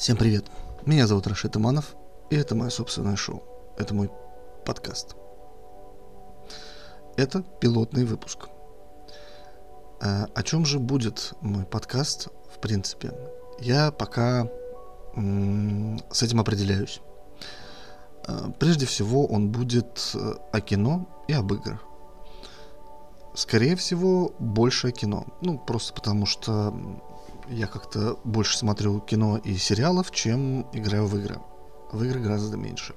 Всем привет. Меня зовут Рашид Иманов, и это мое собственное шоу. Это мой подкаст. Это пилотный выпуск. А, о чем же будет мой подкаст, в принципе? Я пока с этим определяюсь. А, прежде всего, он будет э, о кино и об играх. Скорее всего, больше о кино. Ну, просто потому что я как-то больше смотрю кино и сериалов, чем играю в игры. В игры гораздо меньше.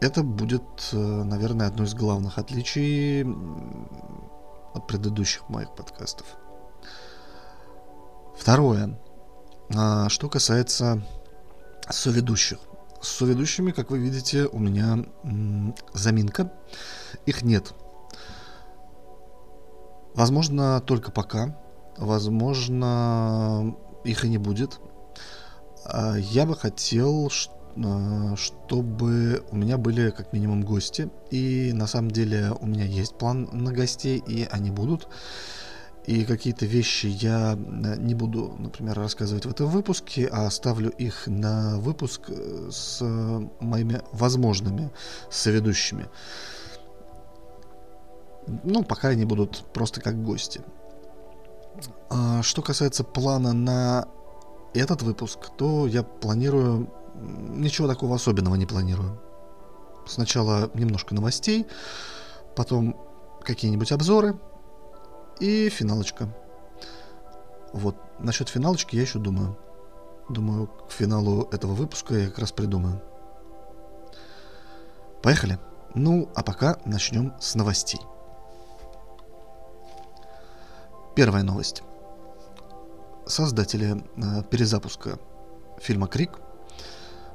Это будет, э, наверное, одно из главных отличий от предыдущих моих подкастов. Второе. А, что касается соведущих. С соведущими, как вы видите, у меня заминка. Их нет. Возможно, только пока. Возможно, их и не будет. А, я бы хотел, а, чтобы у меня были как минимум гости. И на самом деле у меня есть план на гостей, и они будут. И какие-то вещи я а, не буду, например, рассказывать в этом выпуске, а оставлю их на выпуск э, с моими возможными соведущими. Ну, пока они будут просто как гости. А, что касается плана на этот выпуск, то я планирую... Ничего такого особенного не планирую. Сначала немножко новостей, потом какие-нибудь обзоры и финалочка. Вот, насчет финалочки я еще думаю. Думаю, к финалу этого выпуска я как раз придумаю. Поехали. Ну, а пока начнем с новостей. Первая новость. Создатели э, перезапуска фильма «Крик»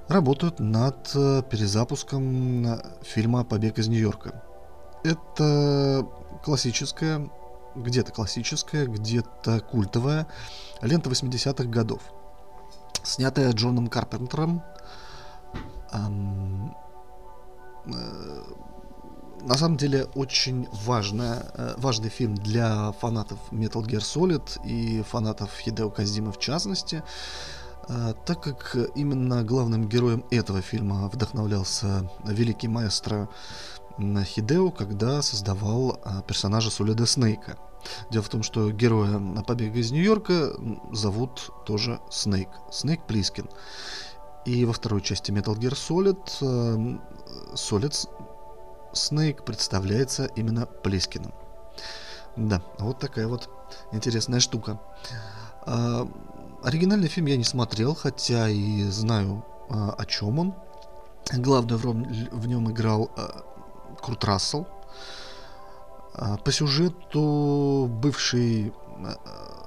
работают над э, перезапуском э, фильма «Побег из Нью-Йорка». Это классическая, где-то классическая, где-то культовая лента 80-х годов, снятая Джоном Карпентером, эм, э, на самом деле очень важная, э, важный фильм для фанатов Metal Gear Solid и фанатов Хидео Казимы в частности, э, так как именно главным героем этого фильма вдохновлялся великий маэстро Хидео, когда создавал э, персонажа Солида Снейка. Дело в том, что героя побега из Нью-Йорка зовут тоже Снейк, Снейк Плискин. И во второй части Metal Gear Solid Solid Снейк представляется именно Плескиным. Да, вот такая вот интересная штука. А, оригинальный фильм я не смотрел, хотя и знаю, а, о чем он. Главную роль в нем играл а, Курт Рассел. А, по сюжету бывший а,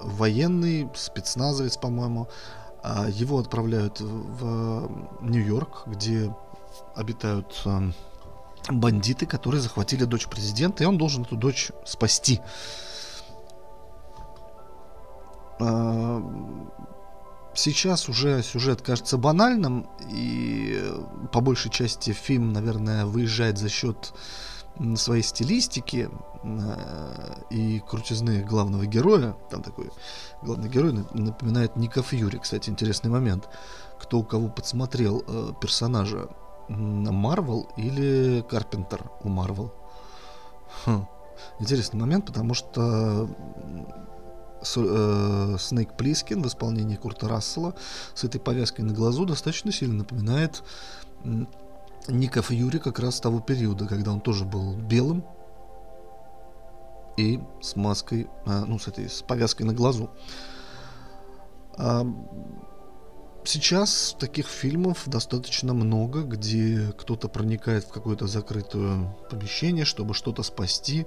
военный, спецназовец, по-моему, а, его отправляют в Нью-Йорк, где обитают бандиты, которые захватили дочь президента, и он должен эту дочь спасти. А, сейчас уже сюжет кажется банальным, и по большей части фильм, наверное, выезжает за счет своей стилистики э, и крутизны главного героя. Там такой главный герой напоминает Ника Фьюри, кстати, интересный момент. Кто у кого подсмотрел э, персонажа Марвел или Карпентер у Марвел. Хм. Интересный момент, потому что э, Снейк Плискин в исполнении Курта Рассела с этой повязкой на глазу достаточно сильно напоминает Ника Фьюри как раз того периода, когда он тоже был белым и с маской, э, ну, с этой, с повязкой на глазу. Сейчас таких фильмов достаточно много, где кто-то проникает в какое-то закрытое помещение, чтобы что-то спасти.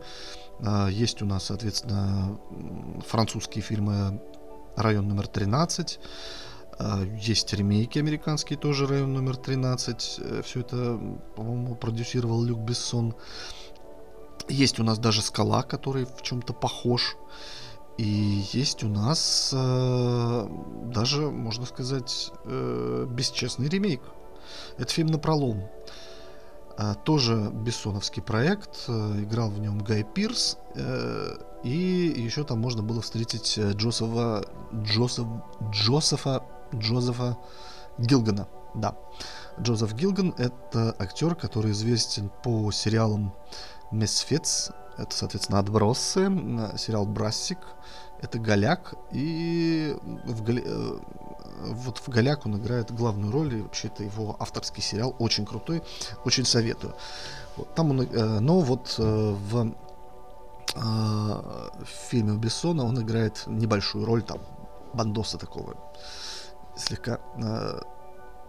А, есть у нас, соответственно, французские фильмы «Район номер 13», а, есть ремейки американские тоже «Район номер 13». Э, Все это, по-моему, продюсировал Люк Бессон. Есть у нас даже «Скала», который в чем-то похож. И есть у нас э, даже, можно сказать, э, бесчестный ремейк. Это фильм на пролом. А, тоже бессоновский проект. Э, играл в нем Гай Пирс. Э, и еще там можно было встретить э, Джосефа, Джосеф, Джосефа Джозефа Гилгана. Да, Джозеф Гилган — это актер, который известен по сериалам «Месфец», это, соответственно, «Отбросы», сериал «Брассик», это «Голяк», и в, Гале... Э, вот в «Голяк» он играет главную роль, и вообще это его авторский сериал, очень крутой, очень советую. Вот, там он, э, но вот э, в в фильме у Бессона он играет небольшую роль там бандоса такого слегка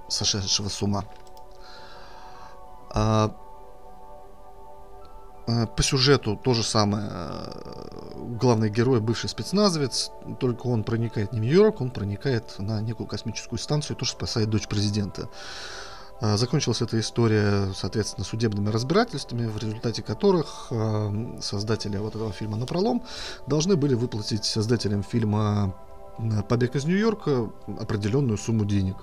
сошедшего с ума. А, по сюжету то же самое. Главный герой бывший спецназовец, только он проникает не в Нью-Йорк, он проникает на некую космическую станцию и тоже спасает дочь президента. А, закончилась эта история, соответственно, судебными разбирательствами, в результате которых а, создатели вот этого фильма «Напролом» должны были выплатить создателям фильма «Побег из Нью-Йорка» определенную сумму денег.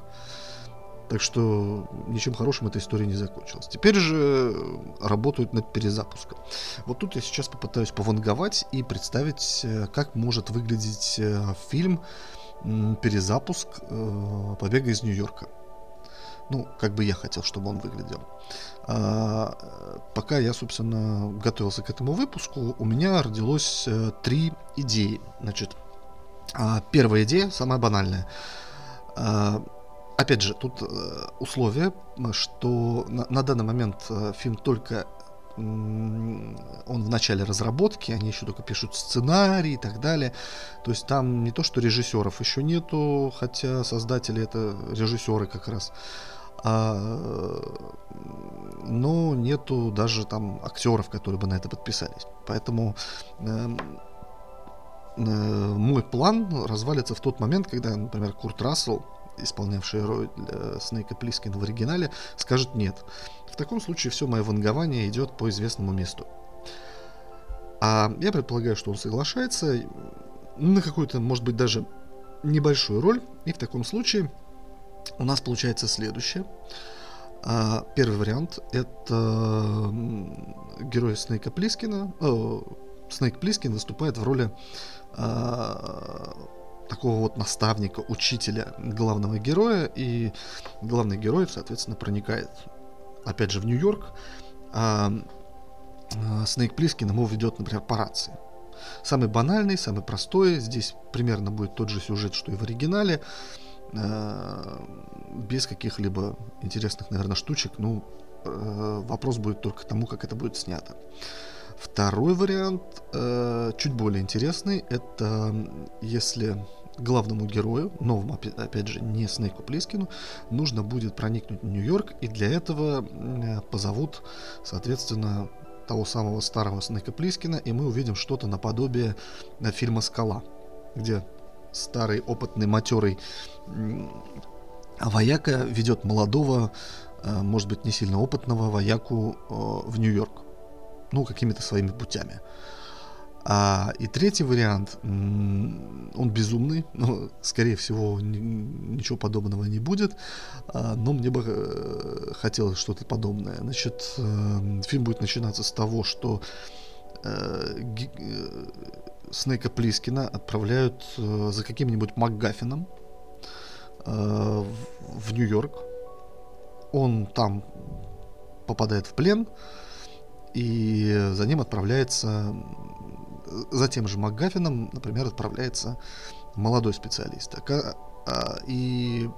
Так что ничем хорошим эта история не закончилась. Теперь же работают над перезапуском. Вот тут я сейчас попытаюсь пованговать и представить, э, как может выглядеть э, фильм перезапуск э, «Побега из Нью-Йорка». Ну, как бы я хотел, чтобы он выглядел. А, пока я, собственно, готовился к этому выпуску, у меня родилось три идеи. Значит, а, первая идея, самая банальная а, Опять же, тут э, условие, что на, на данный момент э, фильм только он в начале разработки, они еще только пишут сценарий и так далее. То есть там не то, что режиссеров еще нету, хотя создатели это режиссеры как раз. А, но нету даже там актеров, которые бы на это подписались. Поэтому э, э, мой план развалится в тот момент, когда, например, Курт Рассел исполнявший роль Снейка Плискина в оригинале, скажет нет. В таком случае все мое вангование идет по известному месту. А я предполагаю, что он соглашается на какую-то, может быть, даже небольшую роль. И в таком случае у нас получается следующее. А, первый вариант это герой Снейка Плискина. О, Снейк Плискин выступает в роли а, такого вот наставника, учителя главного героя, и главный герой, соответственно, проникает, опять же, в Нью-Йорк, а, а Снейк Плискин ему ведет, например, по рации. Самый банальный, самый простой, здесь примерно будет тот же сюжет, что и в оригинале, а, без каких-либо интересных, наверное, штучек, ну, а, вопрос будет только к тому, как это будет снято. Второй вариант, э, чуть более интересный, это если главному герою, новому, опять же, не Снейку Плискину, нужно будет проникнуть в Нью-Йорк, и для этого э, позовут, соответственно, того самого старого Снейка Плискина, и мы увидим что-то наподобие э, фильма «Скала», где старый, опытный, матерый вояка ведет молодого, э, может быть, не сильно опытного вояку в Нью-Йорк ну, какими-то своими путями. А, и третий вариант, он безумный, но, скорее всего, ничего подобного не будет, а, но мне бы э, хотелось что-то подобное. Значит, э, фильм будет начинаться с того, что э, Снейка Плискина отправляют за каким-нибудь МакГаффином в Нью-Йорк. Он там попадает в плен, и за ним отправляется, за тем же МакГаффином, например, отправляется молодой специалист. А, и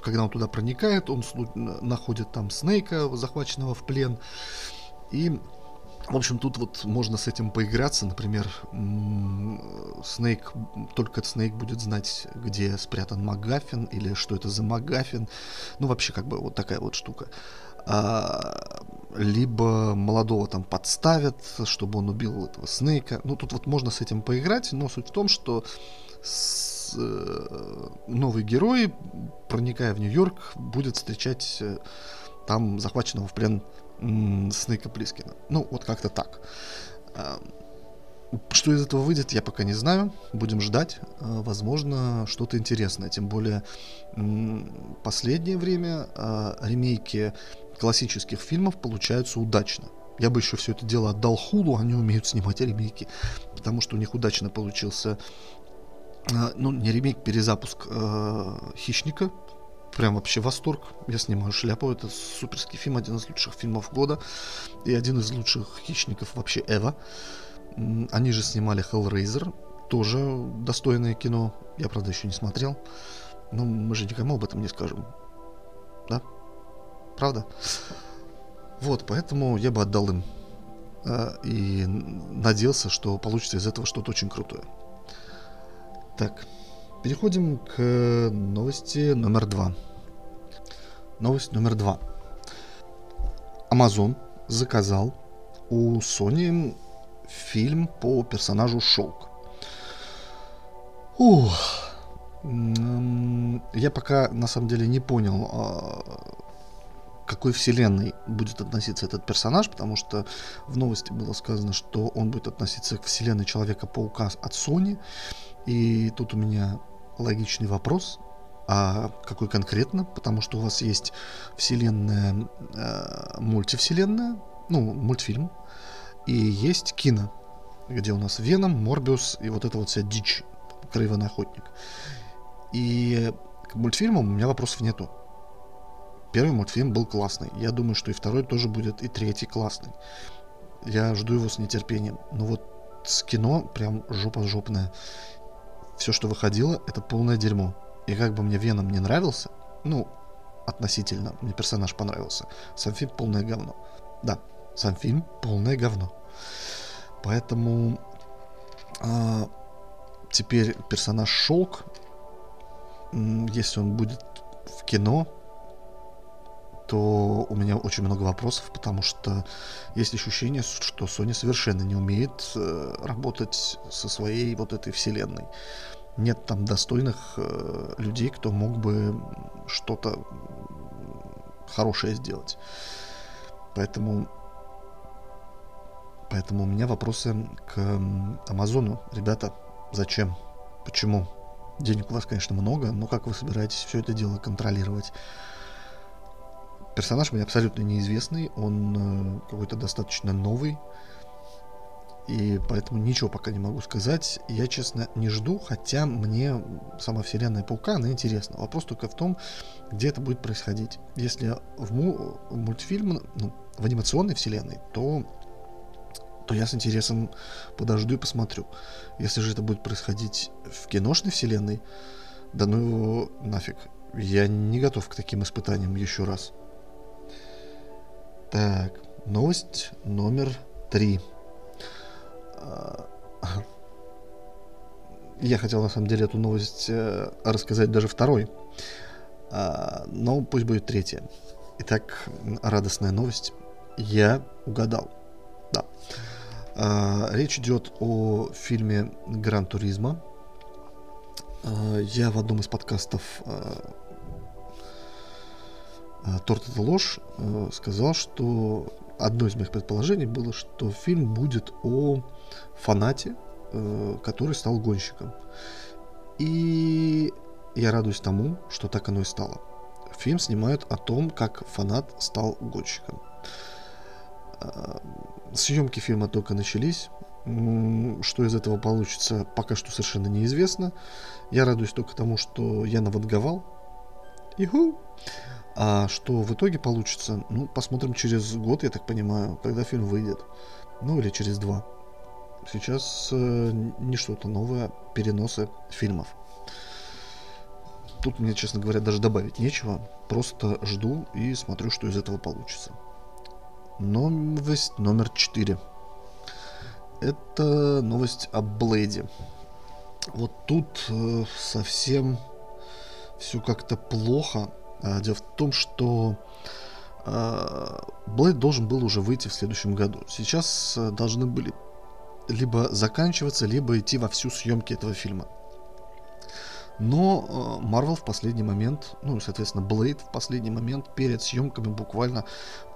когда он туда проникает, он находит там Снейка, захваченного в плен. И, в общем, тут вот можно с этим поиграться. Например, Снейк, только Снейк будет знать, где спрятан МакГаффин, или что это за МакГаффин. Ну, вообще, как бы вот такая вот штука. А, либо молодого там подставят, чтобы он убил этого Снейка. Ну, тут вот можно с этим поиграть, но суть в том, что с, э, новый герой, проникая в Нью-Йорк, будет встречать э, там захваченного в плен э, Снейка Плискина. Ну, вот как-то так. Э, что из этого выйдет, я пока не знаю. Будем ждать. Э, возможно, что-то интересное. Тем более, последнее время э, ремейки классических фильмов получаются удачно. Я бы еще все это дело отдал Хулу, они умеют снимать ремейки, потому что у них удачно получился Э, ну, не ремейк, перезапуск э, «Хищника». Прям вообще восторг. Я снимаю шляпу. Это суперский фильм, один из лучших фильмов года. И один из лучших «Хищников» вообще Эва. Они же снимали Hellraiser. Тоже достойное кино. Я, правда, еще не смотрел. Но мы же никому об этом не скажем. Да? Правда? Вот, поэтому я бы отдал им. Э, и надеялся, что получится из этого что-то очень крутое. Так, переходим к новости номер два. Новость номер два. Amazon заказал у Sony фильм по персонажу Шелк. Ух. Я пока на самом деле не понял, а, какой вселенной будет относиться этот персонаж, потому что в новости было сказано, что он будет относиться к вселенной Человека-паука от Sony. И тут у меня логичный вопрос, а какой конкретно? Потому что у вас есть вселенная, э, мультивселенная, ну, мультфильм, и есть кино, где у нас Веном, Морбиус и вот эта вот вся дичь, Краевой охотник. И к мультфильмам у меня вопросов нету. Первый мультфильм был классный. Я думаю, что и второй тоже будет, и третий классный. Я жду его с нетерпением. Но вот с кино прям жопа жопная. Все, что выходило, это полное дерьмо. И как бы мне Веном не нравился, ну, относительно, мне персонаж понравился, сам фильм полное говно. Да, сам фильм полное говно. Поэтому а, теперь персонаж Шелк, если он будет в кино, то у меня очень много вопросов, потому что есть ощущение, что Sony совершенно не умеет э, работать со своей вот этой вселенной. Нет там достойных э, людей, кто мог бы что-то хорошее сделать. Поэтому, поэтому у меня вопросы к Амазону. Ребята, зачем? Почему? Денег у вас, конечно, много, но как вы собираетесь все это дело контролировать? Персонаж мне абсолютно неизвестный, он э, какой-то достаточно новый, и поэтому ничего пока не могу сказать. Я, честно, не жду, хотя мне сама вселенная Паука, она интересна. Вопрос только в том, где это будет происходить. Если в, му- в мультфильм, ну, в анимационной вселенной, то то я с интересом подожду и посмотрю. Если же это будет происходить в киношной вселенной, да ну его нафиг. Я не готов к таким испытаниям еще раз. Так, новость номер три. А, я хотел на самом деле эту новость э, рассказать даже второй, а, но пусть будет третья. Итак, радостная новость. Я угадал. Да. А, речь идет о фильме Гран Туризма. Я в одном из подкастов а, Торт это ложь э, сказал, что одно из моих предположений было, что фильм будет о фанате, э, который стал гонщиком. И я радуюсь тому, что так оно и стало. Фильм снимают о том, как фанат стал гонщиком. А, съемки фильма только начались. Что из этого получится, пока что совершенно неизвестно. Я радуюсь только тому, что я наводговал. Иху! А что в итоге получится, ну, посмотрим через год, я так понимаю, когда фильм выйдет. Ну, или через два. Сейчас э, не что-то новое, переносы фильмов. Тут мне, честно говоря, даже добавить нечего. Просто жду и смотрю, что из этого получится. Новость номер четыре. Это новость о Блейде. Вот тут э, совсем все как-то плохо дело в том, что Блейд должен был уже выйти в следующем году. Сейчас э, должны были либо заканчиваться, либо идти во всю съемки этого фильма. Но Марвел э, в последний момент, ну, соответственно, Блейд в последний момент перед съемками буквально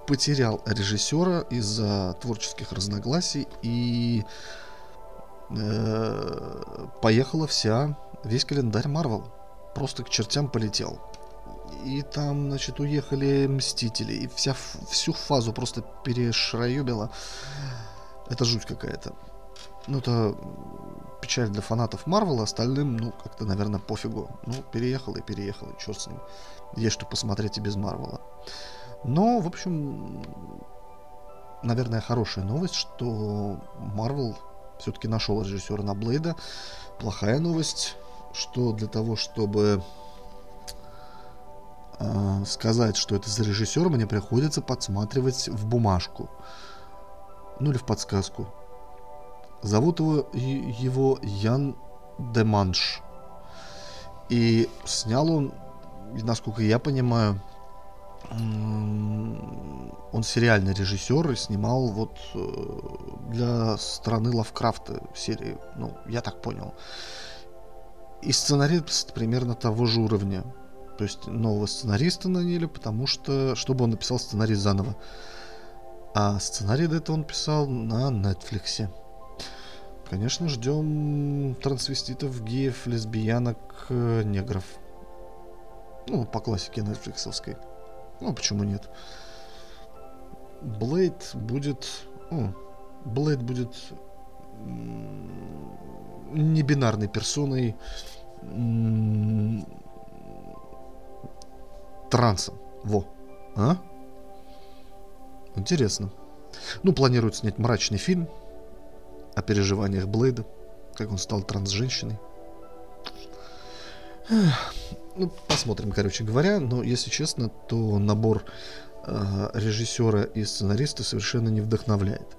потерял режиссера из-за творческих разногласий и э, поехала вся весь календарь Марвел просто к чертям полетел и там, значит, уехали Мстители, и вся, всю фазу просто перешраюбила. Это жуть какая-то. Ну, это печаль для фанатов Марвела, остальным, ну, как-то, наверное, пофигу. Ну, переехал и переехал, и черт с ним. Есть что посмотреть и без Марвела. Но, в общем, наверное, хорошая новость, что Марвел все-таки нашел режиссера на Блейда. Плохая новость, что для того, чтобы э, сказать, что это за режиссер, мне приходится подсматривать в бумажку. Ну или в подсказку. Зовут его, его Ян Деманш. И снял он, насколько я понимаю, он сериальный режиссер и снимал вот э, для страны Лавкрафта серии. Ну, я так понял. И сценарист примерно того же уровня. То есть нового сценариста наняли, потому что, чтобы он написал сценарий заново. А сценарий до этого он писал на Netflix. Конечно, ждем трансвеститов, геев, лесбиянок, э, негров. Ну, по классике нетфликсовской. Ну, почему нет? Блейд будет... О, Блейд будет не бинарной персоной трансом. Во. А? Интересно. Ну, планируют снять мрачный фильм о переживаниях Блейда, как он стал транс-женщиной. Ну, посмотрим, короче говоря. Но, если честно, то набор э, режиссера и сценариста совершенно не вдохновляет.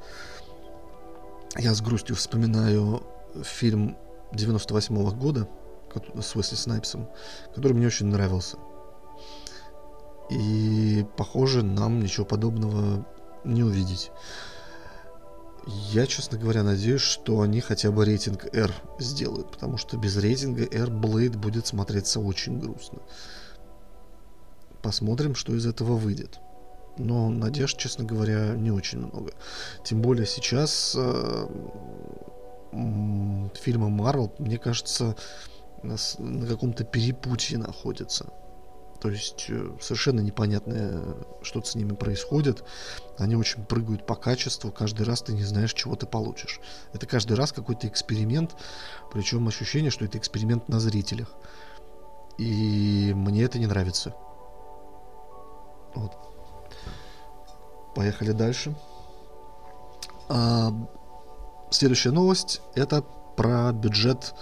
Я с грустью вспоминаю фильм 98 -го года с Уэсли Снайпсом, который мне очень нравился. И, похоже, нам ничего подобного не увидеть. Я, честно говоря, надеюсь, что они хотя бы рейтинг R сделают, потому что без рейтинга R Blade будет смотреться очень грустно. Посмотрим, что из этого выйдет. Но надежд, честно говоря, не очень много. Тем более сейчас э, фильмы Marvel, мне кажется, на, на каком-то перепутье находятся. То есть э, совершенно непонятно, что-то с ними происходит. Они очень прыгают по качеству. Каждый раз ты не знаешь, чего ты получишь. Это каждый раз какой-то эксперимент. Причем ощущение, что это эксперимент на зрителях. И мне это не нравится. Вот. Поехали дальше. А, следующая новость это про бюджет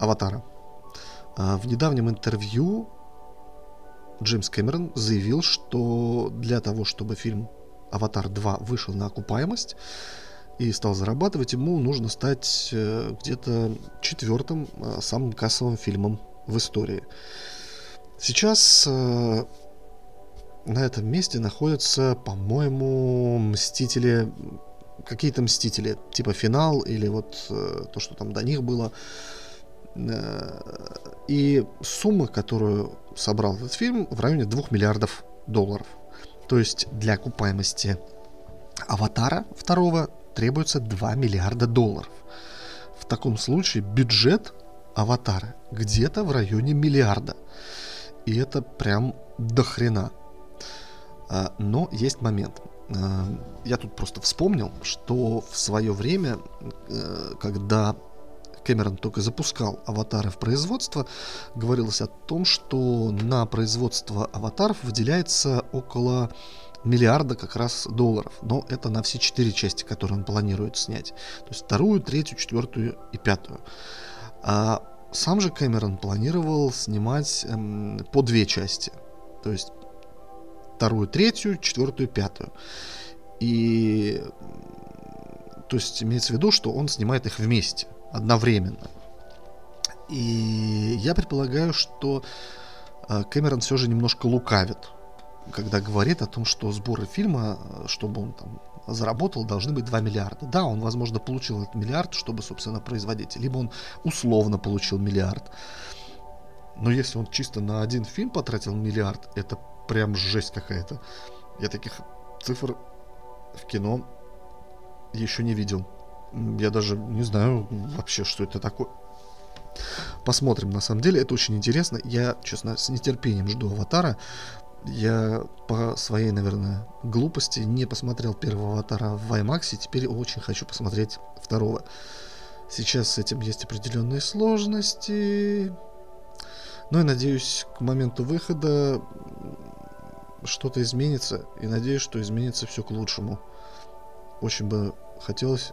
Аватара. А, в недавнем интервью Джеймс Кэмерон заявил, что для того, чтобы фильм «Аватар 2» вышел на окупаемость и стал зарабатывать, ему нужно стать э, где-то четвертым э, самым кассовым фильмом в истории. Сейчас э, на этом месте находятся, по-моему, «Мстители», какие-то «Мстители», типа «Финал» или вот то, что там до них было. И сумма, которую собрал этот фильм в районе 2 миллиардов долларов. То есть для окупаемости «Аватара» второго требуется 2 миллиарда долларов. В таком случае бюджет «Аватара» где-то в районе миллиарда. И это прям до хрена. А, но есть момент. А, я тут просто вспомнил, что в свое время, э, когда Кэмерон только запускал аватары в производство, говорилось о том, что на производство аватаров выделяется около миллиарда как раз долларов. Но это на все четыре части, которые он планирует снять. То есть вторую, третью, четвертую и пятую. А сам же Кэмерон планировал снимать эм, по две части. То есть вторую, третью, четвертую, пятую. И то есть имеется в виду, что он снимает их вместе одновременно. И я предполагаю, что э, Кэмерон все же немножко лукавит, когда говорит о том, что сборы фильма, э, чтобы он там заработал, должны быть 2 миллиарда. Да, он, возможно, получил этот миллиард, чтобы, собственно, производить. Либо он условно получил миллиард. Но если он чисто на один фильм потратил миллиард, это прям жесть какая-то. Я таких цифр в кино еще не видел. Я даже не знаю вообще, что это такое. Посмотрим, на самом деле, это очень интересно. Я, честно, с нетерпением жду аватара. я по своей, наверное, глупости не посмотрел первого аватара в IMAX, и теперь очень хочу посмотреть второго. Сейчас с этим есть определенные сложности. Но я надеюсь, к моменту выхода что-то изменится. И надеюсь, что изменится все к лучшему. Очень бы хотелось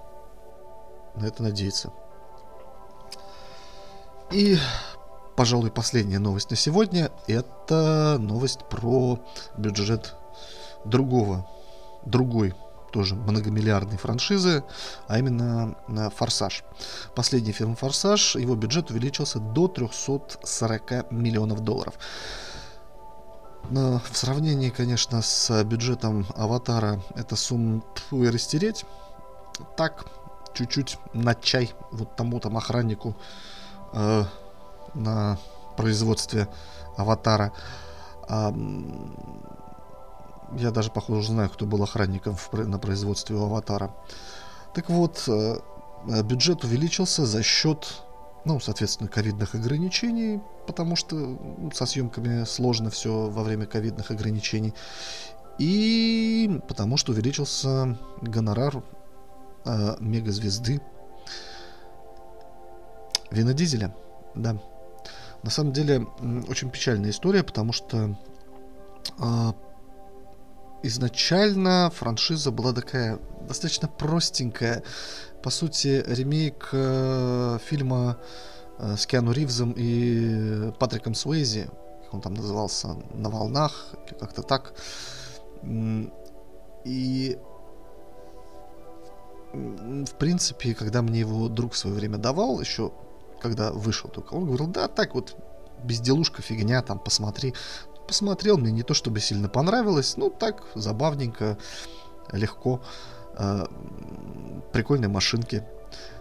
на это надеяться. И пожалуй, последняя новость на сегодня – это новость про бюджет другого, другой тоже многомиллиардной франшизы, а именно э, «Форсаж». Последний фильм «Форсаж», его бюджет увеличился до 340 миллионов долларов. Но в сравнении, конечно, с бюджетом «Аватара» это сумма и растереть. Так, чуть-чуть на чай вот тому там охраннику э, на производстве аватара. А, я даже, похоже, знаю, кто был охранником в, на производстве у аватара. Так вот, э, бюджет увеличился за счет, ну, соответственно, ковидных ограничений, потому что ну, со съемками сложно все во время ковидных ограничений. И потому что увеличился гонорар э, мегазвезды Вина Дизеля. Да. На самом деле, очень печальная история, потому что э, изначально франшиза была такая достаточно простенькая. По сути, ремейк э, фильма э, с Киану Ривзом и Патриком Суэйзи, как он там назывался, «На волнах», как-то так. И в принципе, когда мне его друг в свое время давал, еще когда вышел только. Он говорил, да, так вот, безделушка, фигня, там, посмотри. Посмотрел, мне не то чтобы сильно понравилось, ну, так, забавненько, легко. Э, прикольные машинки.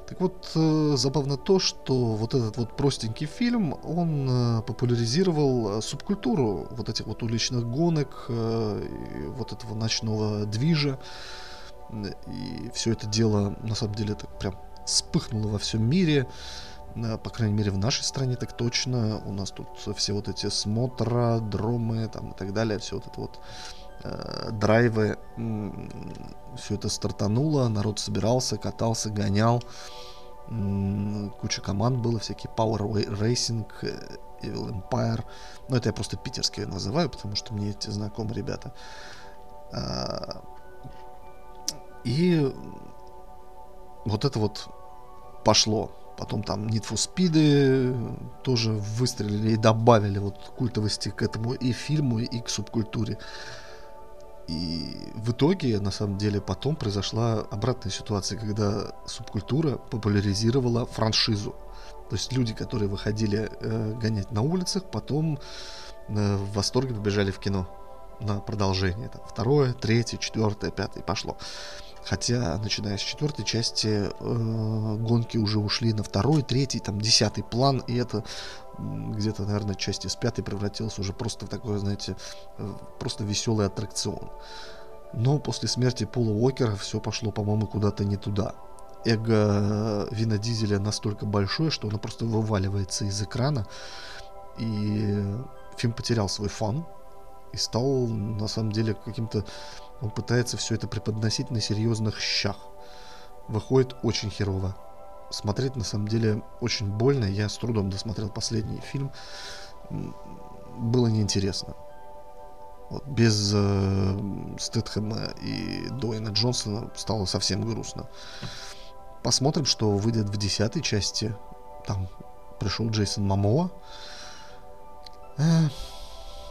Так вот, э, забавно то, что вот этот вот простенький фильм, он э, популяризировал субкультуру вот этих вот уличных гонок, э, вот этого ночного движа. И все это дело, на самом деле, так прям вспыхнуло во всем мире. По крайней мере в нашей стране так точно. У нас тут все вот эти смотра, дромы там и так далее, все вот это вот э, драйвы, все это стартануло, народ собирался, катался, гонял. Куча команд было, всякие Power Racing, э, Evil Empire. Ну, это я просто питерские называю, потому что мне эти знакомые ребята. И вот это вот пошло Потом там Need for Speed тоже выстрелили и добавили вот культовости к этому и фильму, и к субкультуре. И в итоге, на самом деле, потом произошла обратная ситуация, когда субкультура популяризировала франшизу. То есть люди, которые выходили э, гонять на улицах, потом э, в восторге побежали в кино на продолжение. Там, второе, третье, четвертое, пятое, пошло. Хотя, начиная с четвертой части, э, гонки уже ушли на второй, третий, там, десятый план, и это где-то, наверное, части с пятой превратился уже просто в такой, знаете, э, просто веселый аттракцион. Но после смерти Пола Уокера все пошло, по-моему, куда-то не туда. Эго Вина Дизеля настолько большое, что оно просто вываливается из экрана, и фильм потерял свой фан и стал, на самом деле, каким-то он пытается все это преподносить на серьезных щах. Выходит очень херово. Смотреть на самом деле очень больно. Я с трудом досмотрел последний фильм. Было неинтересно. Вот, без э, Стэтхэма и Дуэйна Джонсона стало совсем грустно. Посмотрим, что выйдет в десятой части. Там пришел Джейсон Мамоа. Э,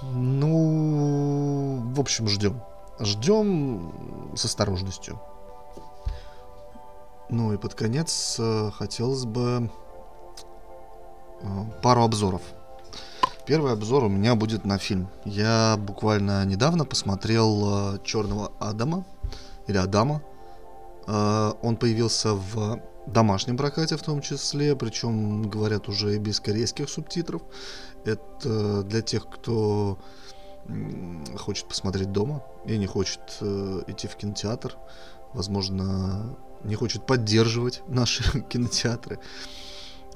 ну, в общем, ждем. Ждем с осторожностью. Ну и под конец э, хотелось бы э, пару обзоров. Первый обзор у меня будет на фильм. Я буквально недавно посмотрел э, Черного Адама или Адама. Он появился в домашнем прокате в том числе, причем говорят уже и без корейских субтитров. Это для тех, кто хочет посмотреть дома и не хочет э, идти в кинотеатр, возможно, не хочет поддерживать наши кинотеатры.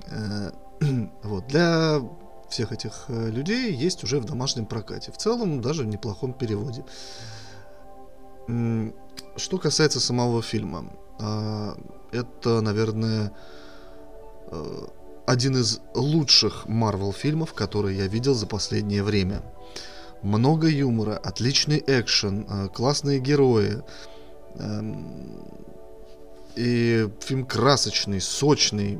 Э, вот. Для всех этих э, людей есть уже в домашнем прокате. В целом, даже в неплохом переводе. Что касается самого фильма, а, это, наверное, э, один из лучших Марвел фильмов, которые я видел за последнее время. Много юмора, отличный экшен, э, классные герои. Эм, и фильм красочный, сочный,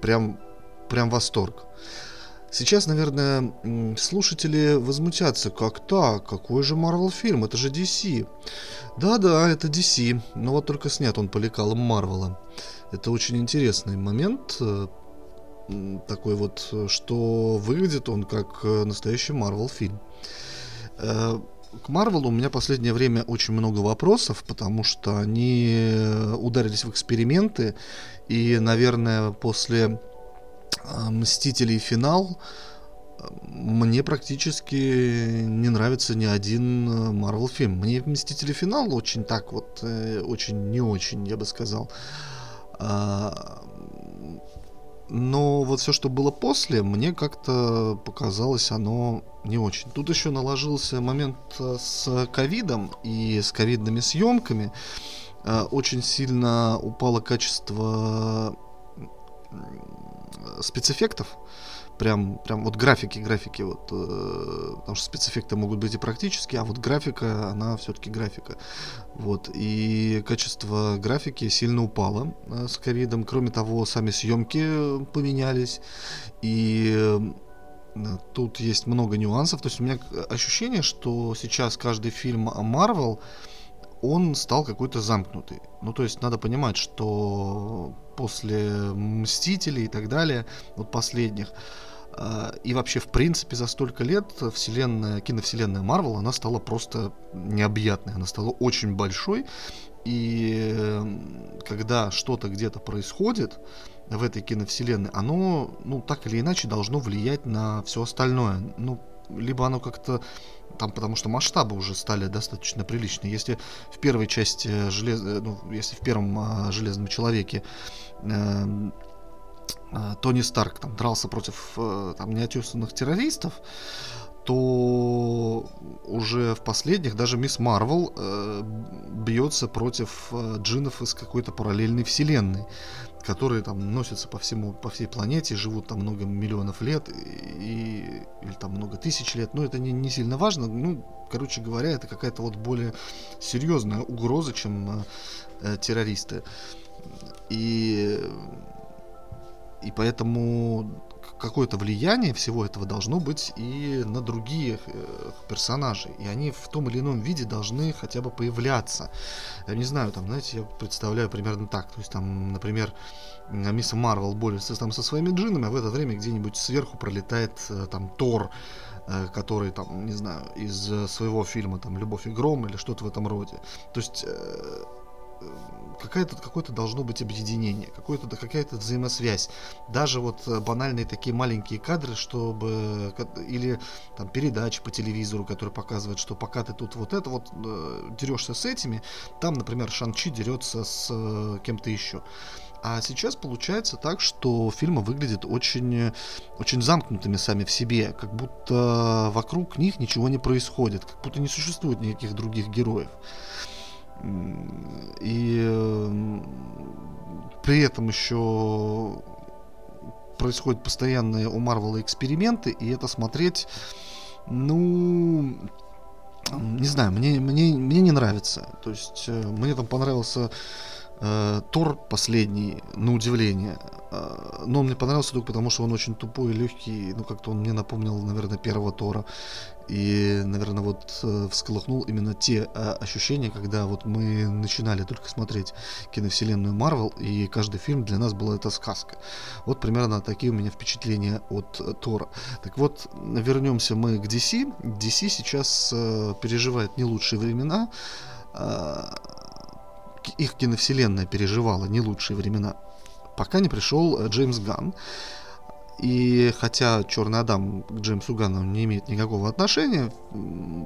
прям, прям восторг. Сейчас, наверное, слушатели возмутятся, как так, какой же Marvel фильм, это же DC. Да-да, это DC, но вот только снят он по лекалам Марвела. Это очень интересный момент, э, такой вот, что выглядит он как э, настоящий Марвел фильм. Э, к Марвелу у меня последнее время очень много вопросов, потому что они ударились в эксперименты, и, наверное, после а, Мстителей финал мне практически не нравится ни один Марвел фильм. Мне Мстители финал очень так вот, э, очень не очень, я бы сказал. А, но вот все, что было после, мне как-то показалось оно не очень. Тут еще наложился момент э, с ковидом и с ковидными съемками. Э, очень сильно упало качество спецэффектов, прям, прям вот графики, графики, вот, э, потому что спецэффекты могут быть и практически, а вот графика, она все-таки графика, вот, и качество графики сильно упало э, с ковидом, кроме того, сами съемки поменялись, и э, тут есть много нюансов, то есть у меня ощущение, что сейчас каждый фильм Marvel, он стал какой-то замкнутый. Ну, то есть надо понимать, что после Мстителей и так далее, вот последних, а, и вообще, в принципе, за столько лет вселенная, киновселенная Марвел, она стала просто необъятной, она стала очень большой, и когда что-то где-то происходит в этой киновселенной, оно, ну, так или иначе должно влиять на все остальное. Ну, либо оно как-то там потому что масштабы уже стали достаточно приличные. Если в первой части желез... Э, ну, если в первом а, железном человеке э, э, Тони Старк там дрался против э, там неотесанных террористов, то уже в последних даже Мисс Марвел э, бьется против э, джинов из какой-то параллельной вселенной которые там носятся по всему, по всей планете, живут там много миллионов лет и, или там много тысяч лет, но это не, не сильно важно. Ну, короче говоря, это какая-то вот более серьезная угроза, чем э, э террористы. И, и поэтому какое-то влияние всего этого должно быть и на других э, персонажей. И они в том или ином виде должны хотя бы появляться. Я не знаю, там, знаете, я представляю примерно так. То есть там, например, мисс Марвел борется там со своими джинами, а в это время где-нибудь сверху пролетает э, там Тор, э, который там, не знаю, из своего фильма там «Любовь и гром» или что-то в этом роде. То есть какое-то какое-то должно быть объединение, какое-то какая-то взаимосвязь. Даже вот э, банальные такие маленькие кадры, чтобы или там передачи по телевизору, которые показывают, что пока ты тут вот это вот э, дерешься с этими, там, например, Шанчи дерется с э, кем-то еще. А сейчас получается так, что фильмы выглядят очень, очень замкнутыми сами в себе, как будто вокруг них ничего не происходит, как будто не существует никаких других героев. И при этом еще происходят постоянные у Марвела эксперименты, и это смотреть, ну, не знаю, мне, мне, мне не нравится. То есть э, мне там понравился э, Тор последний, на удивление. Э, но он мне понравился только потому, что он очень тупой и легкий. Ну, как-то он мне напомнил, наверное, первого Тора. И, наверное, вот э, всколыхнул именно те э, ощущения, когда вот мы начинали только смотреть киновселенную Марвел, и каждый фильм для нас была это сказка. Вот примерно такие у меня впечатления от э, Тора. Так вот, вернемся мы к DC. DC сейчас переживает не лучшие времена. Их киновселенная переживала не лучшие времена, пока не пришел Джеймс Ганн И хотя Черный Адам к Джеймсу Ганну не имеет никакого отношения,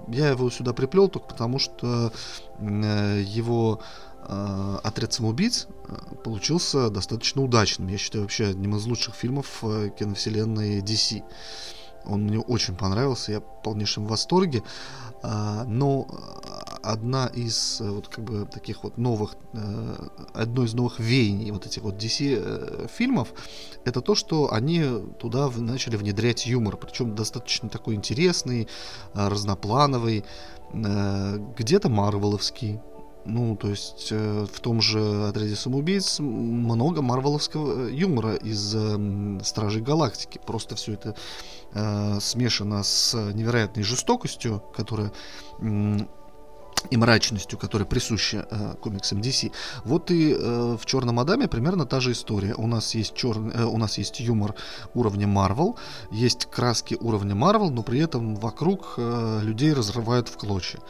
я его сюда приплел только потому, что э, его э, отряд самоубийц э, получился достаточно удачным. Я считаю вообще одним из лучших фильмов киновселенной DC. Он мне очень понравился, я в полнейшем восторге. А, но одна из э, вот как бы таких вот новых, э, одно из новых веяний вот этих вот DC э, фильмов, это то, что они туда начали внедрять юмор, причем достаточно такой интересный, разноплановый, где-то марвеловский, ну, то есть э, в том же отряде самоубийц много марвеловского юмора из э, Стражей Галактики. Просто все это э, смешано с невероятной жестокостью, которая и мрачностью, которая присуща э, комиксам DC. Вот и э, в Черном Адаме примерно та же история. У нас есть черный, э, у нас есть юмор уровня Marvel, есть краски уровня Marvel, но при этом вокруг э, людей разрывают в клочья.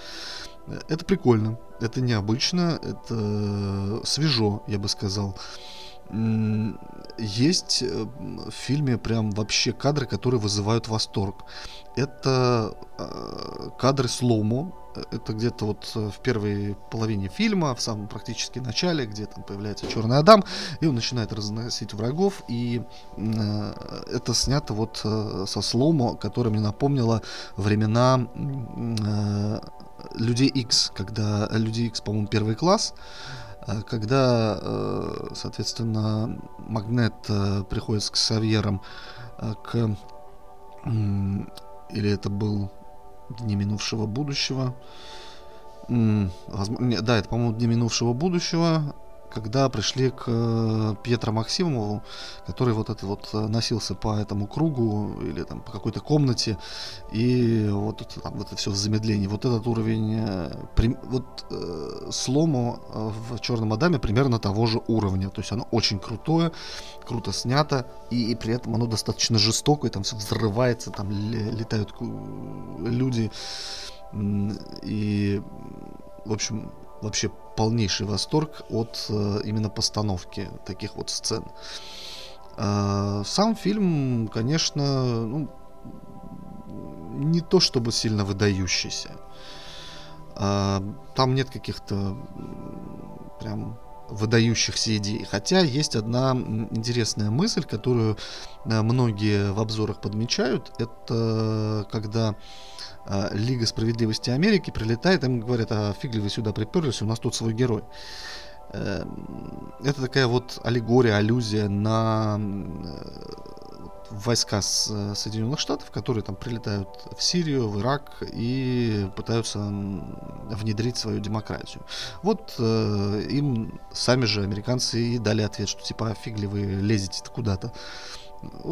Это прикольно, это необычно, это свежо, я бы сказал. Есть э, в фильме прям вообще кадры, которые вызывают восторг. Это э, кадры сломо, это где-то вот э, в первой половине фильма, в самом практически начале, где там появляется Черный Адам, и он начинает разносить врагов, и это снято вот со сломо, которое мне напомнило времена Людей X, когда Люди X, по-моему, первый класс, когда, э, соответственно, Магнет приходит с Ксавьером к... Или это был Дни минувшего будущего. Да, это, по-моему, Дни минувшего будущего, когда пришли к э, Пьетро Максимову, который вот это вот э, носился по этому кругу или там по какой-то комнате, и вот это, там это все в замедлении. Вот этот уровень, э, вот э, слому в Черном Адаме примерно того же уровня. То есть оно очень крутое, круто снято, и, и при этом оно достаточно жестокое, там все взрывается, там летают люди. И, в общем, вообще полнейший восторг от э, именно постановки таких вот сцен. Э, сам фильм, конечно, ну, не то чтобы сильно выдающийся. Э, там нет каких-то прям выдающихся идей. Хотя есть одна интересная мысль, которую э, многие в обзорах подмечают. Это когда а, Лига справедливости Америки прилетает, им говорят, а фиг ли вы сюда приперлись, у нас тут свой герой. Эм, это такая вот аллегория, аллюзия на э, войска с Соединенных Штатов, которые там прилетают в Сирию, в Ирак и пытаются внедрить свою демократию. Вот э, им сами же американцы и дали ответ, что типа «А фиг ли вы лезете куда-то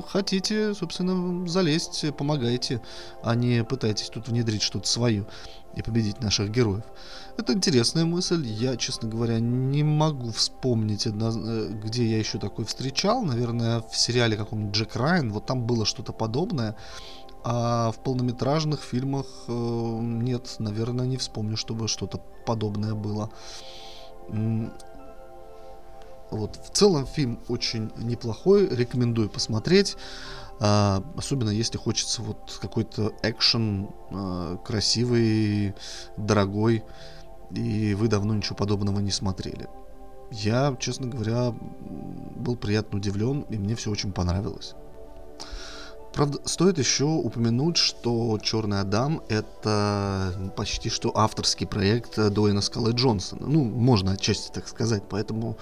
хотите, собственно, залезть, помогайте, а не пытайтесь тут внедрить что-то свое и победить наших героев. Это интересная мысль. Я, честно говоря, не могу вспомнить, э, где я еще такой встречал. Наверное, в сериале каком-нибудь Джек Райан. Вот там было что-то подобное. А в полнометражных фильмах э, нет, наверное, не вспомню, чтобы что-то подобное было. Вот. В целом фильм очень неплохой, рекомендую посмотреть. А, особенно если хочется вот какой-то экшен а, красивый, дорогой, и вы давно ничего подобного не смотрели. Я, честно говоря, был приятно удивлен, и мне все очень понравилось. Правда, стоит еще упомянуть, что Черный Адам это почти что авторский проект Дуэйна Скалы Джонсона. Ну, можно отчасти так сказать, поэтому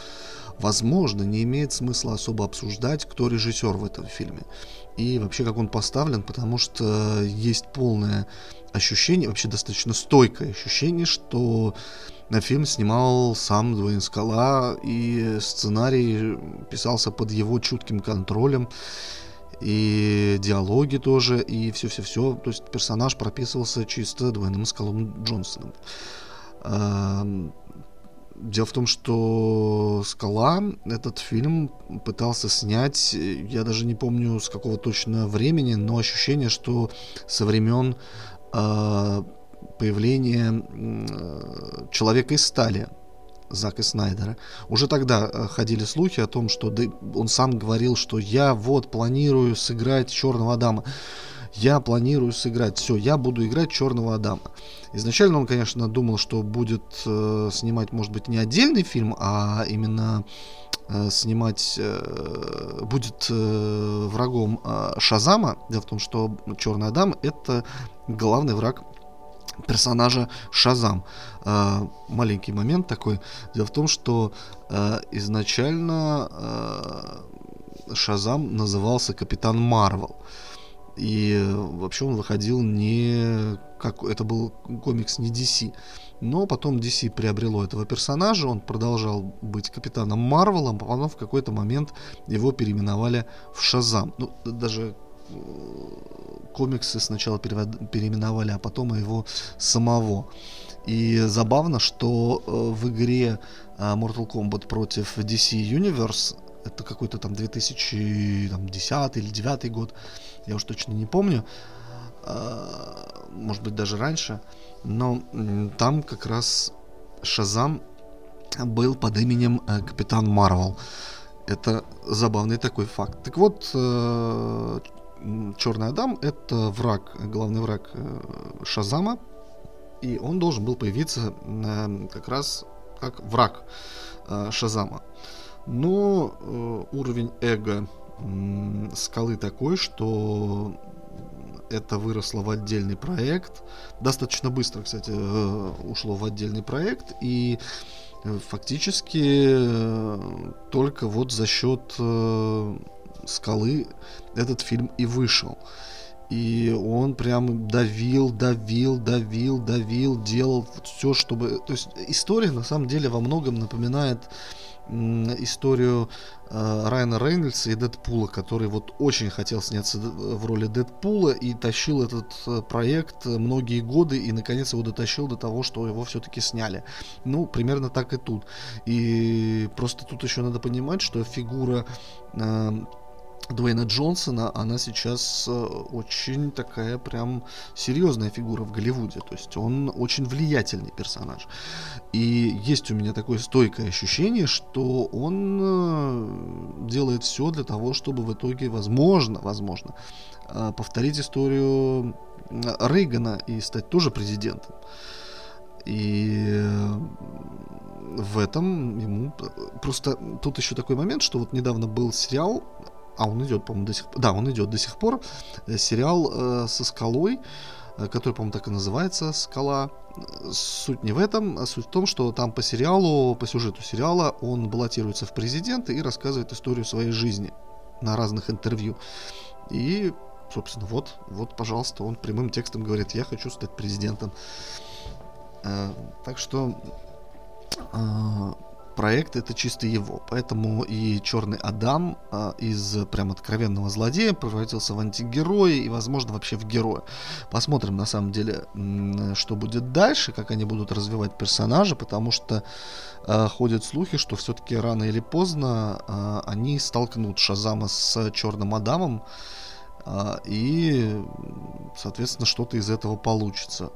возможно, не имеет смысла особо обсуждать, кто режиссер в этом фильме. И вообще, как он поставлен, потому что есть полное ощущение, вообще достаточно стойкое ощущение, что на фильм снимал сам Дуэйн Скала, и сценарий писался под его чутким контролем, и диалоги тоже, и все-все-все. То есть персонаж прописывался чисто Дуэйном Скалом Джонсоном. Дело в том, что «Скала» этот фильм пытался снять, я даже не помню с какого точно времени, но ощущение, что со времен э, появления э, «Человека из стали», Зака Снайдера. Уже тогда э, ходили слухи о том, что он сам говорил, что я вот планирую сыграть Черного Адама. Я планирую сыграть, все, я буду играть Черного Адама. Изначально он, конечно, думал, что будет э, снимать, может быть, не отдельный фильм, а именно э, снимать э, будет э, врагом э, Шазама. Дело в том, что Черный Адам это главный враг персонажа Шазам. Э, маленький момент такой. Дело в том, что э, изначально э, Шазам назывался Капитан Марвел. И вообще он выходил не как это был комикс не DC. Но потом DC приобрело этого персонажа, он продолжал быть капитаном Марвелом, а потом в какой-то момент его переименовали в Шазам. Ну, даже комиксы сначала переименовали, а потом его самого. И забавно, что э, в игре э, Mortal Kombat против DC Universe, это какой-то там 2010 или 2009 год, я уж точно не помню, э, может быть даже раньше, но там как раз Шазам был под именем Капитан Марвел. Это забавный такой факт. Так вот, Черный Адам это враг, главный враг э, Шазама, и он должен был появиться э, как раз как враг э, Шазама. Но уровень эго скалы такой, что это выросло в отдельный проект. Достаточно быстро, кстати, ушло в отдельный проект. И фактически только вот за счет скалы этот фильм и вышел. И он прям давил, давил, давил, давил, делал все, чтобы... То есть история на самом деле во многом напоминает историю э, Райана Рейнольдса и Дэдпула, который вот очень хотел сняться в роли Дэдпула и тащил этот э, проект многие годы и наконец его дотащил до того, что его все-таки сняли. Ну, примерно так и тут. И просто тут еще надо понимать, что фигура э, Дуэйна Джонсона, она сейчас э, очень такая прям серьезная фигура в Голливуде. То есть он очень влиятельный персонаж. И есть у меня такое стойкое ощущение, что он э, делает все для того, чтобы в итоге, возможно, возможно, э, повторить историю Рейгана и стать тоже президентом. И в этом ему просто тут еще такой момент, что вот недавно был сериал а он идет, по-моему, до сих пор, да, он идет до сих пор, э, сериал э, со скалой, э, который, по-моему, так и называется «Скала». Суть не в этом, а суть в том, что там по сериалу, по сюжету сериала он баллотируется в президенты и рассказывает историю своей жизни на разных интервью. И, собственно, вот, вот, пожалуйста, он прямым текстом говорит, я хочу стать президентом. Э, так что э, проект это чисто его. Поэтому и Черный Адам а, из прям откровенного злодея превратился в антигероя и, возможно, вообще в героя. Посмотрим, на самом деле, что будет дальше, как они будут развивать персонажа, потому что а, ходят слухи, что все-таки рано или поздно а, они столкнут Шазама с Черным Адамом, и, соответственно, что-то из этого получится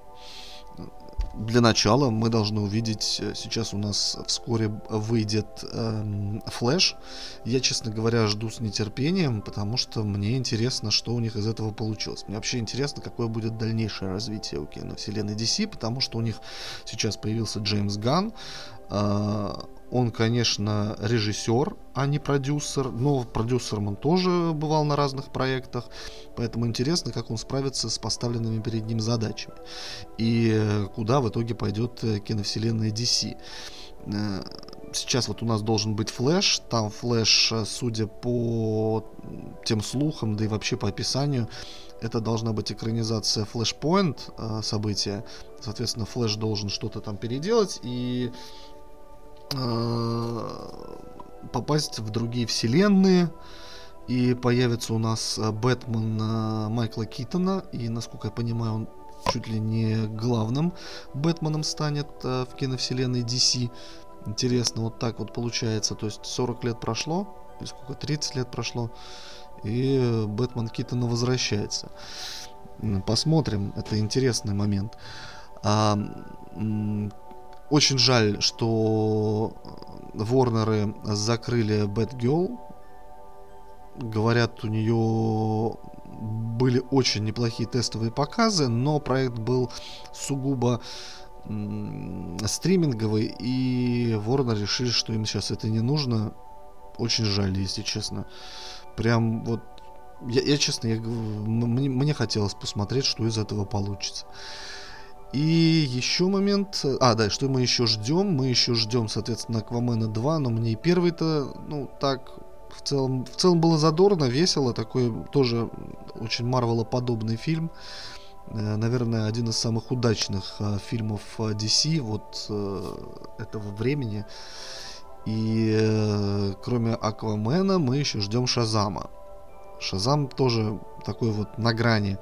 для начала мы должны увидеть, э, сейчас у нас вскоре выйдет эм, Flash. Я, честно говоря, жду с нетерпением, потому что мне интересно, что у них из этого получилось. Мне вообще интересно, какое будет дальнейшее развитие у киновселенной DC, потому что у них сейчас появился Джеймс Ганн, э, он, конечно, режиссер, а не продюсер, но продюсером он тоже бывал на разных проектах, поэтому интересно, как он справится с поставленными перед ним задачами и э, куда в итоге пойдет э, киновселенная DC. Э, сейчас вот у нас должен быть Flash, там Flash, судя по тем слухам, да и вообще по описанию, это должна быть экранизация Flashpoint события. Соответственно, Флэш должен что-то там переделать, и попасть в другие вселенные. И появится у нас э, Бэтмен э, Майкла Китона. И, насколько я понимаю, он чуть ли не главным Бэтменом станет в киновселенной DC. Интересно, вот так вот получается. То есть 40 лет прошло, или сколько, 30 лет прошло, и Бэтмен Китона возвращается. Посмотрим, это интересный момент. А, очень жаль, что Ворнеры закрыли Girl. Говорят, у нее были очень неплохие тестовые показы, но проект был сугубо стриминговый, и Warner решили, что им сейчас это не нужно. Очень жаль, если честно. Прям вот я, я честно, я, мне, мне хотелось посмотреть, что из этого получится. И еще момент... А, да, что мы еще ждем? Мы еще ждем, соответственно, Аквамена 2, но мне и первый-то, ну, так, в целом, в целом было задорно, весело, такой тоже очень Марвелоподобный фильм. Э, наверное, один из самых удачных э, фильмов э, DC вот этого времени. И кроме Аквамена мы еще ждем Шазама. Шазам тоже такой вот на грани.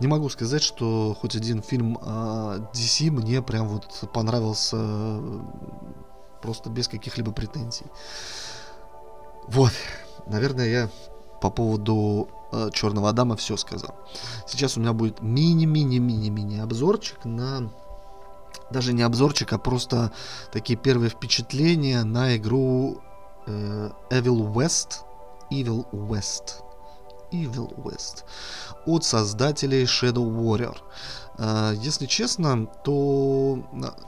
Не могу сказать, что хоть один фильм DC мне прям вот понравился просто без каких-либо претензий. Вот, наверное, я по поводу э, Черного Адама все сказал. Сейчас у меня будет мини-мини-мини-мини обзорчик на даже не обзорчик, а просто такие первые впечатления на игру э, Evil West. Evil West. Evil West. От создателей Shadow Warrior. Э, если честно, то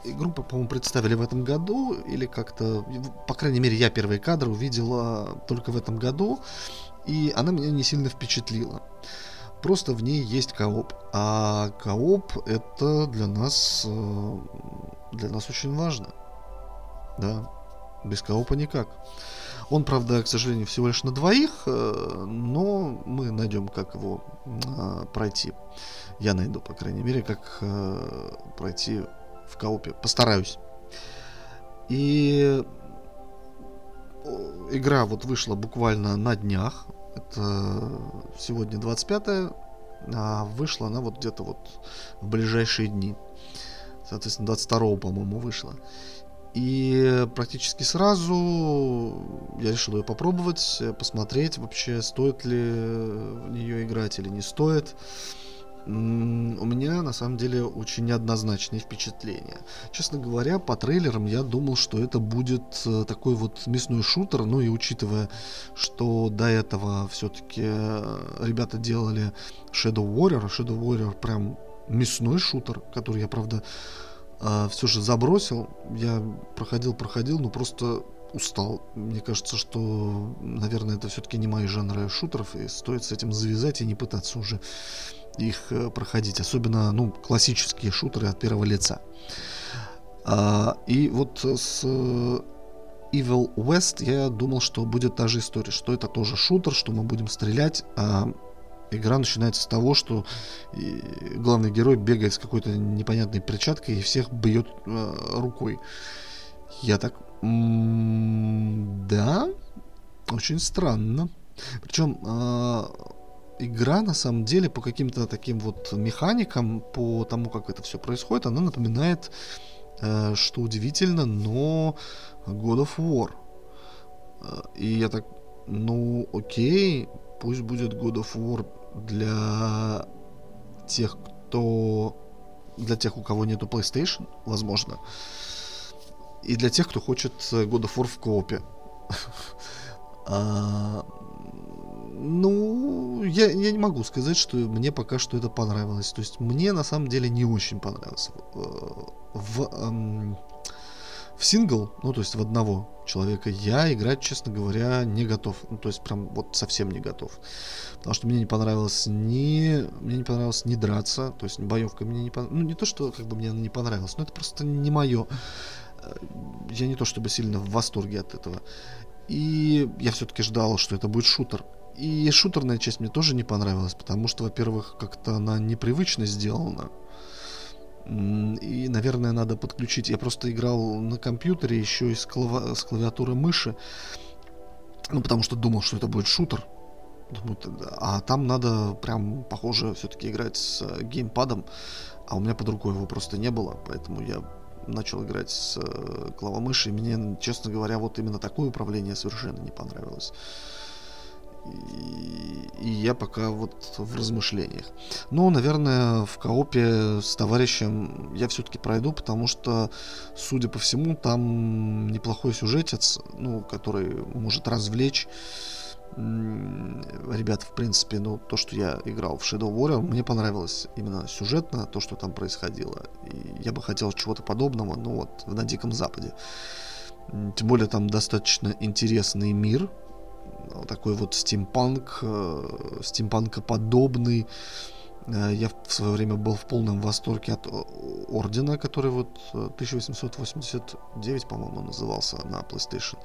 игру, по-моему, представили в этом году, или как-то, по крайней мере, я первые кадры увидел только в этом году и она меня не сильно впечатлила. Просто в ней есть кооп. А кооп это для нас, э, для нас очень важно. Да, без коопа никак. Он, правда, к сожалению, всего лишь на двоих, э, но мы найдем, как его э, пройти. Я найду, по крайней мере, как пройти в коопе. Постараюсь. И игра вот вышла буквально на днях. Это сегодня 25 а вышла она вот где-то вот в ближайшие дни. Соответственно, 22 по-моему, вышла. И практически сразу я решил ее попробовать, посмотреть вообще, стоит ли в нее играть или не стоит у меня на самом деле очень неоднозначные впечатления. Честно говоря, по трейлерам я думал, что это будет э, такой вот мясной шутер, ну и учитывая, что до этого все-таки э, ребята делали Shadow Warrior, Shadow Warrior прям мясной шутер, который я, правда, э, все же забросил. Я проходил, проходил, но просто устал. Мне кажется, что, наверное, это все-таки не мои жанры шутеров, и стоит с этим завязать и не пытаться уже их э, проходить, особенно ну, классические шутеры от первого лица. А, и вот с э, Evil West я думал, что будет та же история, что это тоже шутер, что мы будем стрелять, а игра начинается с того, что главный герой бегает с какой-то непонятной перчаткой и всех бьет э, рукой. Я так, да, очень странно. Причем э, игра на самом деле по каким-то таким вот механикам, по тому, как это все происходит, она напоминает, э, что удивительно, но God of War. Э, и я так, ну окей, пусть будет God of War для тех, кто для тех, у кого нету PlayStation, возможно, и для тех, кто хочет God of War в коопе. А, ну, я, я не могу сказать, что мне пока что это понравилось. То есть мне на самом деле не очень понравилось. Э, в, эм, в сингл, ну то есть в одного человека, я играть, честно говоря, не готов. Ну то есть прям вот совсем не готов. Потому что мне не понравилось ни... Мне не понравилось ни драться, то есть боевка мне не понравилась. Ну не то, что как бы мне она не понравилась, но это просто не мое. Э, я не то чтобы сильно в восторге от этого. И я все-таки ждал, что это будет шутер. И шутерная часть мне тоже не понравилась, потому что, во-первых, как-то она непривычно сделана. И, наверное, надо подключить. Я просто играл на компьютере еще и с, клави... с клавиатуры мыши. Ну, потому что думал, что это будет шутер. А там надо прям, похоже, все-таки играть с э, геймпадом. А у меня под рукой его просто не было. Поэтому я начал играть с э, клавомыши. И мне, честно говоря, вот именно такое управление совершенно не понравилось. И, я пока вот в размышлениях. Но, наверное, в коопе с товарищем я все-таки пройду, потому что, судя по всему, там неплохой сюжетец, ну, который может развлечь ребят, в принципе, ну, то, что я играл в Shadow Warrior, мне понравилось именно сюжетно, то, что там происходило. И я бы хотел чего-то подобного, ну, вот, на Диком Западе. Тем более там достаточно интересный мир, такой вот стимпанк, э, стимпанкоподобный, я в свое время был в полном восторге от Ордена, который вот 1889, э, по-моему, назывался на PlayStation.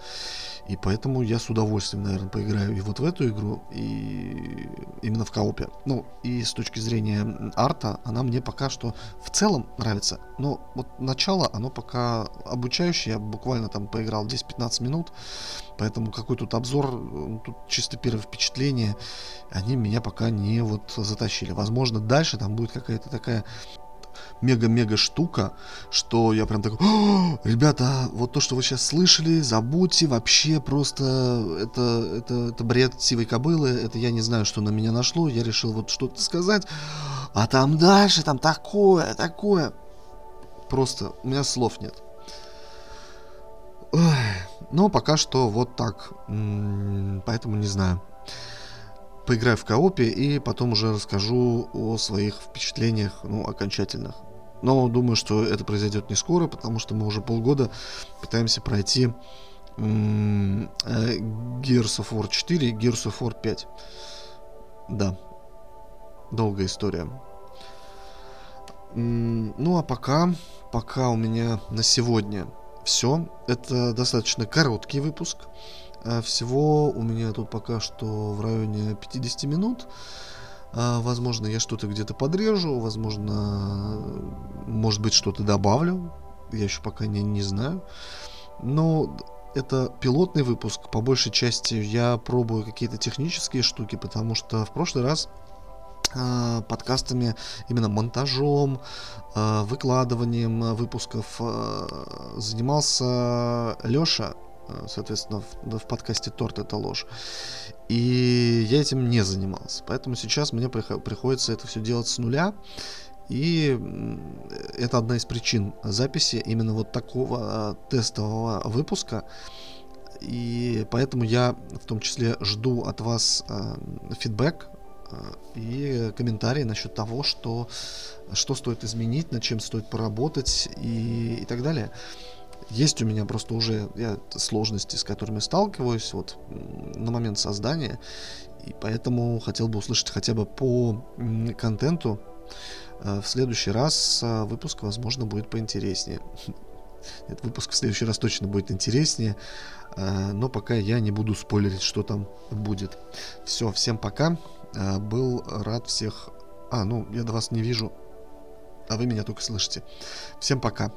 И поэтому я с удовольствием, наверное, поиграю и вот в эту игру, и именно в коопе. Ну, и с точки зрения арта, она мне пока что в целом нравится. Но вот начало, оно пока обучающее. Я буквально там поиграл 10-15 минут. Поэтому какой тут обзор, ну, тут чисто первое впечатление, они меня пока не вот затащили. Возможно, дальше там будет какая-то такая мега-мега штука, что я прям такой, ребята, вот то, что вы сейчас слышали, забудьте, вообще просто это, это, это бред сивой кобылы, это я не знаю, что на меня нашло, я решил вот что-то сказать, а там дальше, там такое, такое. Просто у меня слов нет. Но пока что вот так. Поэтому не знаю. Поиграю в коопе и потом уже расскажу о своих впечатлениях, ну, окончательных. Но думаю, что это произойдет не скоро, потому что мы уже полгода пытаемся пройти э, Gears of War 4 и Gears of War 5. Да. Долгая история. Ну а пока, пока у меня на сегодня все. Это достаточно короткий выпуск. А, всего у меня тут пока что в районе 50 минут. А, возможно, я что-то где-то подрежу, возможно, может быть, что-то добавлю. Я еще пока не, не знаю. Но это пилотный выпуск. По большей части я пробую какие-то технические штуки, потому что в прошлый раз Э, подкастами, именно монтажом, выкладыванием выпусков занимался Лёша, соответственно, в, в подкасте «Торт – это ложь». И я этим не занимался. Поэтому сейчас мне приходится это все делать с нуля. И это одна из причин записи именно вот такого тестового выпуска. И поэтому я в том числе жду от вас фидбэк и комментарии насчет того, что, что стоит изменить, над чем стоит поработать и, и так далее. Есть у меня просто уже я, сложности, с которыми сталкиваюсь вот, на момент создания, и поэтому хотел бы услышать хотя бы по контенту. Э, в следующий раз э, выпуск, возможно, будет поинтереснее. Нет, выпуск в следующий раз точно будет интереснее, э, но пока я не буду спойлерить, что там будет. Все, всем пока. Был рад всех... А, ну, я до вас не вижу, а вы меня только слышите. Всем пока.